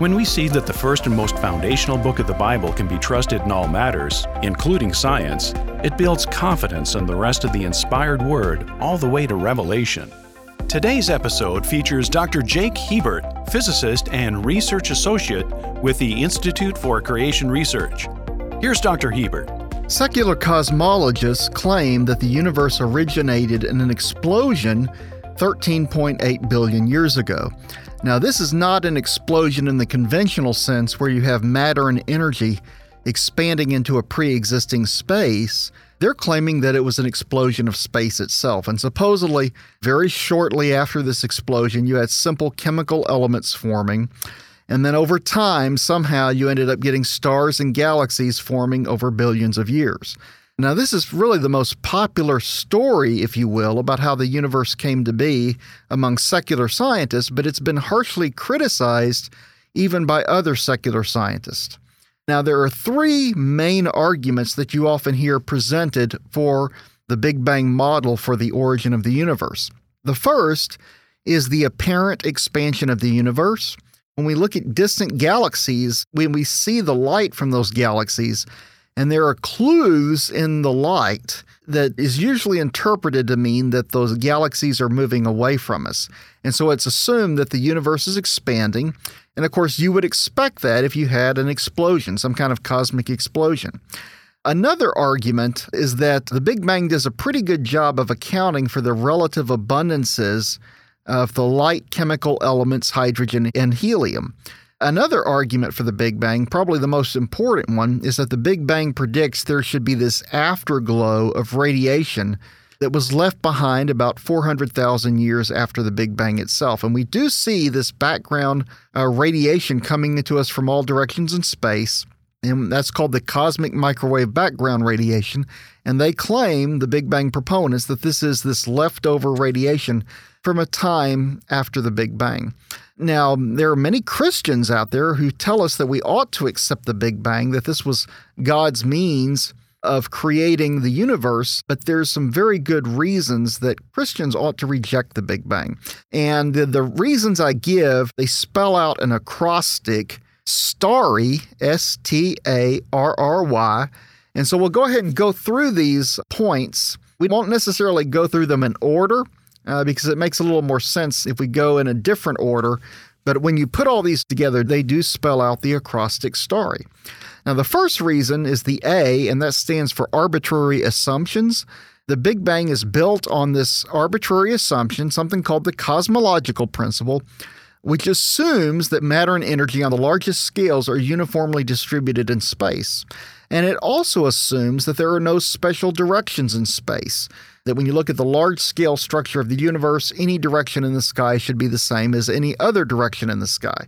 When we see that the first and most foundational book of the Bible can be trusted in all matters, including science, it builds confidence in the rest of the inspired Word all the way to Revelation. Today's episode features Dr. Jake Hebert, physicist and research associate with the Institute for Creation Research. Here's Dr. Hebert. Secular cosmologists claim that the universe originated in an explosion 13.8 billion years ago. Now, this is not an explosion in the conventional sense where you have matter and energy expanding into a pre existing space. They're claiming that it was an explosion of space itself. And supposedly, very shortly after this explosion, you had simple chemical elements forming. And then over time, somehow you ended up getting stars and galaxies forming over billions of years. Now, this is really the most popular story, if you will, about how the universe came to be among secular scientists, but it's been harshly criticized even by other secular scientists. Now, there are three main arguments that you often hear presented for the Big Bang model for the origin of the universe. The first is the apparent expansion of the universe. When we look at distant galaxies, when we see the light from those galaxies, and there are clues in the light that is usually interpreted to mean that those galaxies are moving away from us. And so it's assumed that the universe is expanding and of course, you would expect that if you had an explosion, some kind of cosmic explosion. Another argument is that the Big Bang does a pretty good job of accounting for the relative abundances of the light chemical elements hydrogen and helium. Another argument for the Big Bang, probably the most important one, is that the Big Bang predicts there should be this afterglow of radiation that was left behind about 400,000 years after the Big Bang itself. And we do see this background uh, radiation coming into us from all directions in space. And that's called the cosmic microwave background radiation. And they claim, the Big Bang proponents, that this is this leftover radiation from a time after the Big Bang. Now, there are many Christians out there who tell us that we ought to accept the Big Bang, that this was God's means of creating the universe, but there's some very good reasons that Christians ought to reject the Big Bang. And the, the reasons I give, they spell out an acrostic starry, S T A R R Y. And so we'll go ahead and go through these points. We won't necessarily go through them in order uh, because it makes a little more sense if we go in a different order. But when you put all these together, they do spell out the acrostic starry. Now, the first reason is the A, and that stands for arbitrary assumptions. The Big Bang is built on this arbitrary assumption, something called the cosmological principle, which assumes that matter and energy on the largest scales are uniformly distributed in space. And it also assumes that there are no special directions in space, that when you look at the large scale structure of the universe, any direction in the sky should be the same as any other direction in the sky.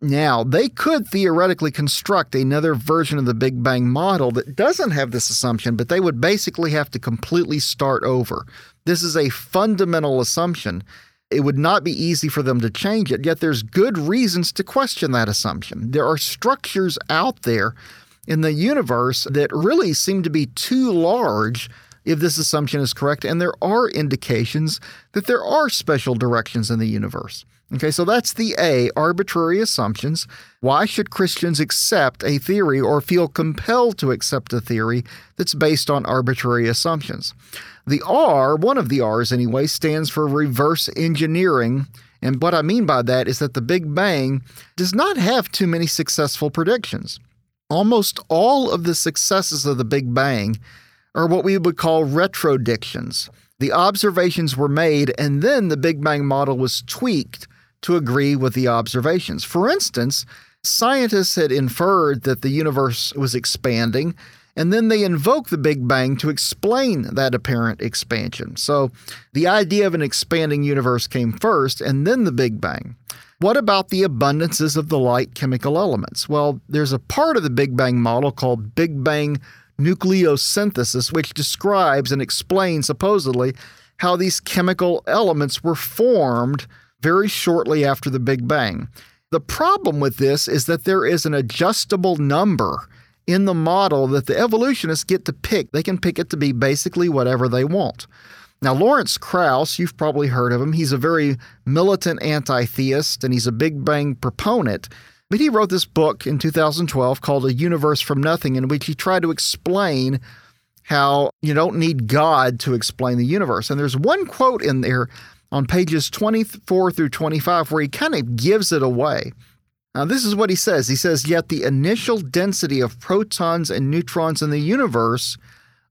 Now, they could theoretically construct another version of the Big Bang model that doesn't have this assumption, but they would basically have to completely start over. This is a fundamental assumption. It would not be easy for them to change it, yet there's good reasons to question that assumption. There are structures out there in the universe that really seem to be too large if this assumption is correct, and there are indications that there are special directions in the universe. Okay, so that's the A, arbitrary assumptions. Why should Christians accept a theory or feel compelled to accept a theory that's based on arbitrary assumptions? The R, one of the R's anyway, stands for reverse engineering. And what I mean by that is that the Big Bang does not have too many successful predictions. Almost all of the successes of the Big Bang are what we would call retrodictions. The observations were made, and then the Big Bang model was tweaked to agree with the observations. For instance, scientists had inferred that the universe was expanding, and then they invoked the Big Bang to explain that apparent expansion. So the idea of an expanding universe came first, and then the Big Bang. What about the abundances of the light chemical elements? Well, there's a part of the Big Bang model called Big Bang nucleosynthesis, which describes and explains supposedly how these chemical elements were formed very shortly after the Big Bang. The problem with this is that there is an adjustable number in the model that the evolutionists get to pick. They can pick it to be basically whatever they want. Now, Lawrence Krauss, you've probably heard of him. He's a very militant anti theist and he's a Big Bang proponent. But he wrote this book in 2012 called A Universe from Nothing, in which he tried to explain how you don't need God to explain the universe. And there's one quote in there on pages 24 through 25 where he kind of gives it away. Now, this is what he says. He says, Yet the initial density of protons and neutrons in the universe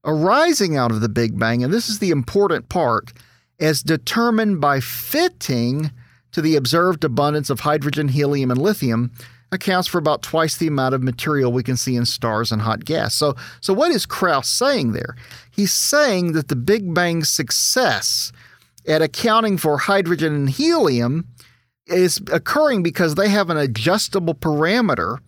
arising out of the Big Bang, and this is the important part, as determined by fitting to the observed abundance of hydrogen, helium, and lithium, accounts for about twice the amount of material we can see in stars and hot gas. So, so what is Krauss saying there? He's saying that the Big Bang's success at accounting for hydrogen and helium is occurring because they have an adjustable parameter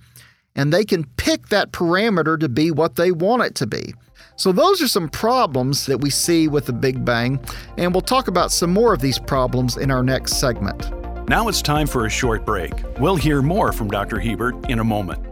and they can pick that parameter to be what they want it to be. So, those are some problems that we see with the Big Bang, and we'll talk about some more of these problems in our next segment. Now it's time for a short break. We'll hear more from Dr. Hebert in a moment.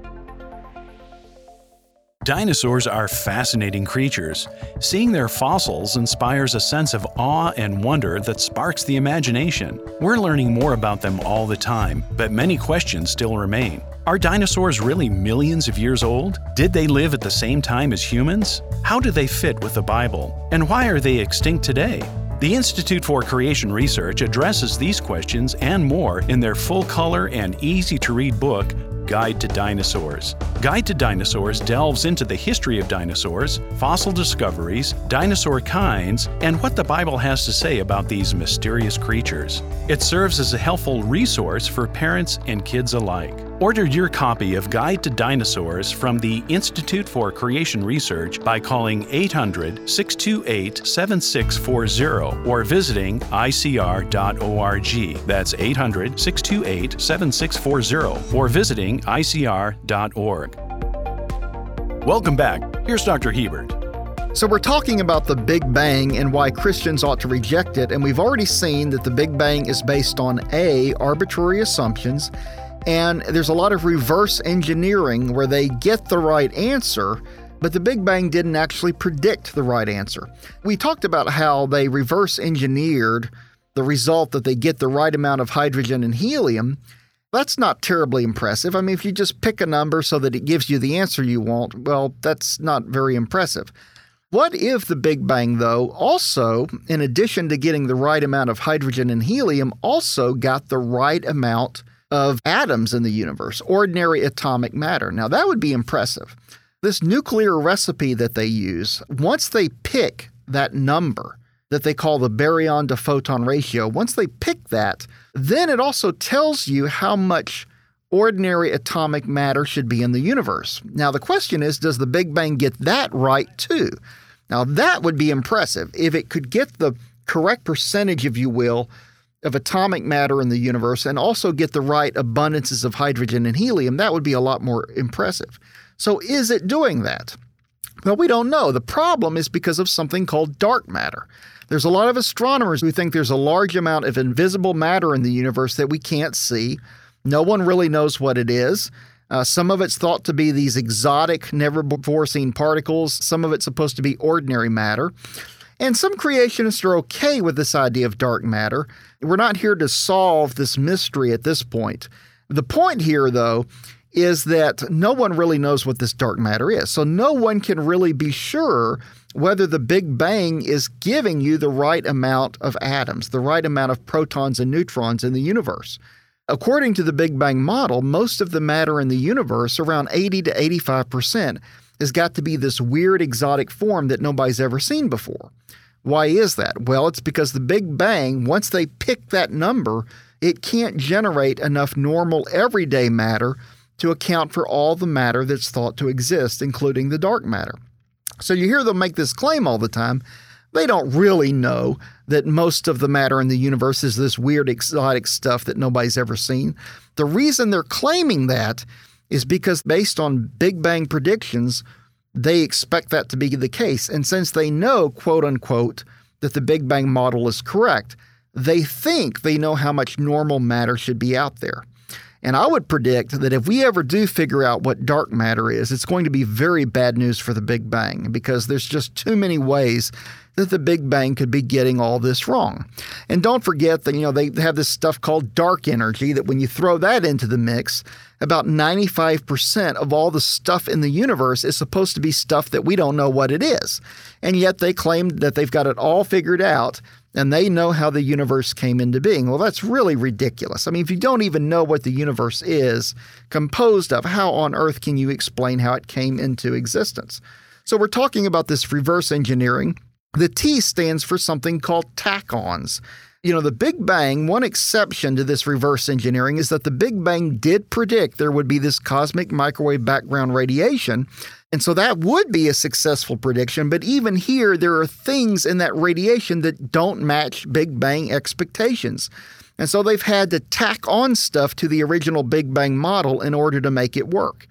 Dinosaurs are fascinating creatures. Seeing their fossils inspires a sense of awe and wonder that sparks the imagination. We're learning more about them all the time, but many questions still remain. Are dinosaurs really millions of years old? Did they live at the same time as humans? How do they fit with the Bible? And why are they extinct today? The Institute for Creation Research addresses these questions and more in their full color and easy to read book, Guide to Dinosaurs. Guide to Dinosaurs delves into the history of dinosaurs, fossil discoveries, dinosaur kinds, and what the Bible has to say about these mysterious creatures. It serves as a helpful resource for parents and kids alike. Order your copy of Guide to Dinosaurs from the Institute for Creation Research by calling 800 628 7640 or visiting icr.org. That's 800 628 7640 or visiting icr.org. Welcome back. Here's Dr. Hebert. So, we're talking about the Big Bang and why Christians ought to reject it, and we've already seen that the Big Bang is based on A, arbitrary assumptions, and there's a lot of reverse engineering where they get the right answer, but the Big Bang didn't actually predict the right answer. We talked about how they reverse engineered the result that they get the right amount of hydrogen and helium. That's not terribly impressive. I mean, if you just pick a number so that it gives you the answer you want, well, that's not very impressive. What if the Big Bang, though, also, in addition to getting the right amount of hydrogen and helium, also got the right amount of atoms in the universe, ordinary atomic matter. Now, that would be impressive. This nuclear recipe that they use, once they pick that number that they call the baryon to photon ratio, once they pick that, then it also tells you how much ordinary atomic matter should be in the universe. Now, the question is does the Big Bang get that right too? Now, that would be impressive. If it could get the correct percentage, if you will, of atomic matter in the universe and also get the right abundances of hydrogen and helium, that would be a lot more impressive. So, is it doing that? Well, we don't know. The problem is because of something called dark matter. There's a lot of astronomers who think there's a large amount of invisible matter in the universe that we can't see. No one really knows what it is. Uh, some of it's thought to be these exotic, never before seen particles. Some of it's supposed to be ordinary matter. And some creationists are okay with this idea of dark matter. We're not here to solve this mystery at this point. The point here, though, is that no one really knows what this dark matter is. So no one can really be sure whether the Big Bang is giving you the right amount of atoms, the right amount of protons and neutrons in the universe. According to the Big Bang model, most of the matter in the universe, around 80 to 85%, has got to be this weird exotic form that nobody's ever seen before. Why is that? Well, it's because the Big Bang, once they pick that number, it can't generate enough normal everyday matter to account for all the matter that's thought to exist, including the dark matter. So you hear them make this claim all the time, they don't really know that most of the matter in the universe is this weird exotic stuff that nobody's ever seen. The reason they're claiming that is because based on Big Bang predictions, they expect that to be the case. And since they know, quote unquote, that the Big Bang model is correct, they think they know how much normal matter should be out there. And I would predict that if we ever do figure out what dark matter is, it's going to be very bad news for the Big Bang because there's just too many ways that the Big Bang could be getting all this wrong. And don't forget that, you know, they have this stuff called dark energy that when you throw that into the mix, about 95% of all the stuff in the universe is supposed to be stuff that we don't know what it is. And yet they claim that they've got it all figured out and they know how the universe came into being. Well, that's really ridiculous. I mean, if you don't even know what the universe is composed of, how on earth can you explain how it came into existence? So, we're talking about this reverse engineering. The T stands for something called tack-ons. You know, the Big Bang, one exception to this reverse engineering is that the Big Bang did predict there would be this cosmic microwave background radiation and so that would be a successful prediction. But even here, there are things in that radiation that don't match Big Bang expectations. And so they've had to tack on stuff to the original Big Bang model in order to make it work.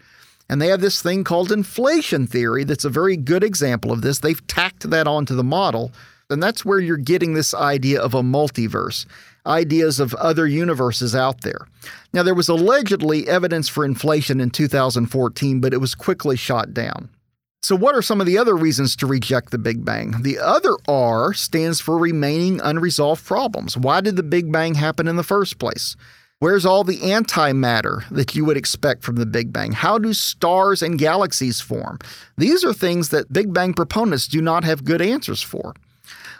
And they have this thing called inflation theory that's a very good example of this. They've tacked that onto the model. And that's where you're getting this idea of a multiverse ideas of other universes out there. Now, there was allegedly evidence for inflation in 2014, but it was quickly shot down. So, what are some of the other reasons to reject the Big Bang? The other R stands for remaining unresolved problems. Why did the Big Bang happen in the first place? Where's all the antimatter that you would expect from the Big Bang? How do stars and galaxies form? These are things that Big Bang proponents do not have good answers for.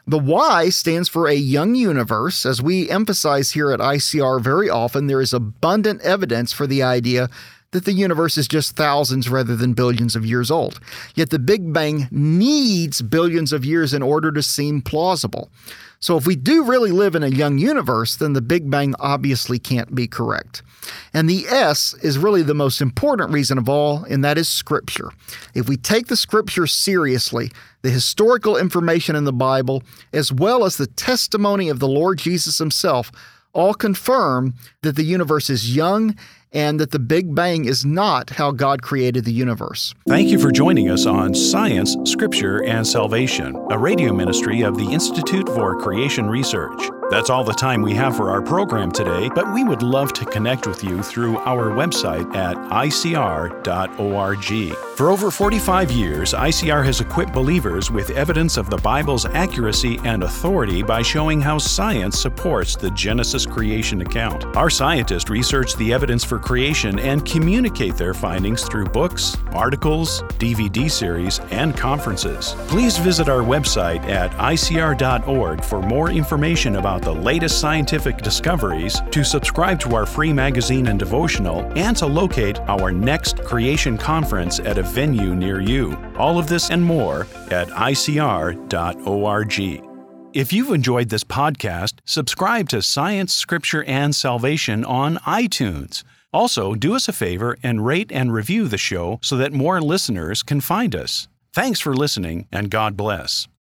The Y stands for a young universe. As we emphasize here at ICR very often, there is abundant evidence for the idea that the universe is just thousands rather than billions of years old. Yet the Big Bang needs billions of years in order to seem plausible. So if we do really live in a young universe, then the Big Bang obviously can't be correct. And the S is really the most important reason of all, and that is Scripture. If we take the Scripture seriously, the historical information in the Bible, as well as the testimony of the Lord Jesus himself, all confirm that the universe is young and that the Big Bang is not how God created the universe. Thank you for joining us on Science, Scripture, and Salvation, a radio ministry of the Institute for Creation Research. That's all the time we have for our program today, but we would love to connect with you through our website at icr.org. For over 45 years, ICR has equipped believers with evidence of the Bible's accuracy and authority by showing how science supports the Genesis creation account. Our scientists research the evidence for creation and communicate their findings through books, articles, DVD series, and conferences. Please visit our website at icr.org for more information about the latest scientific discoveries, to subscribe to our free magazine and devotional, and to locate our next creation conference at a venue near you. All of this and more at icr.org. If you've enjoyed this podcast, subscribe to Science, Scripture, and Salvation on iTunes. Also, do us a favor and rate and review the show so that more listeners can find us. Thanks for listening, and God bless.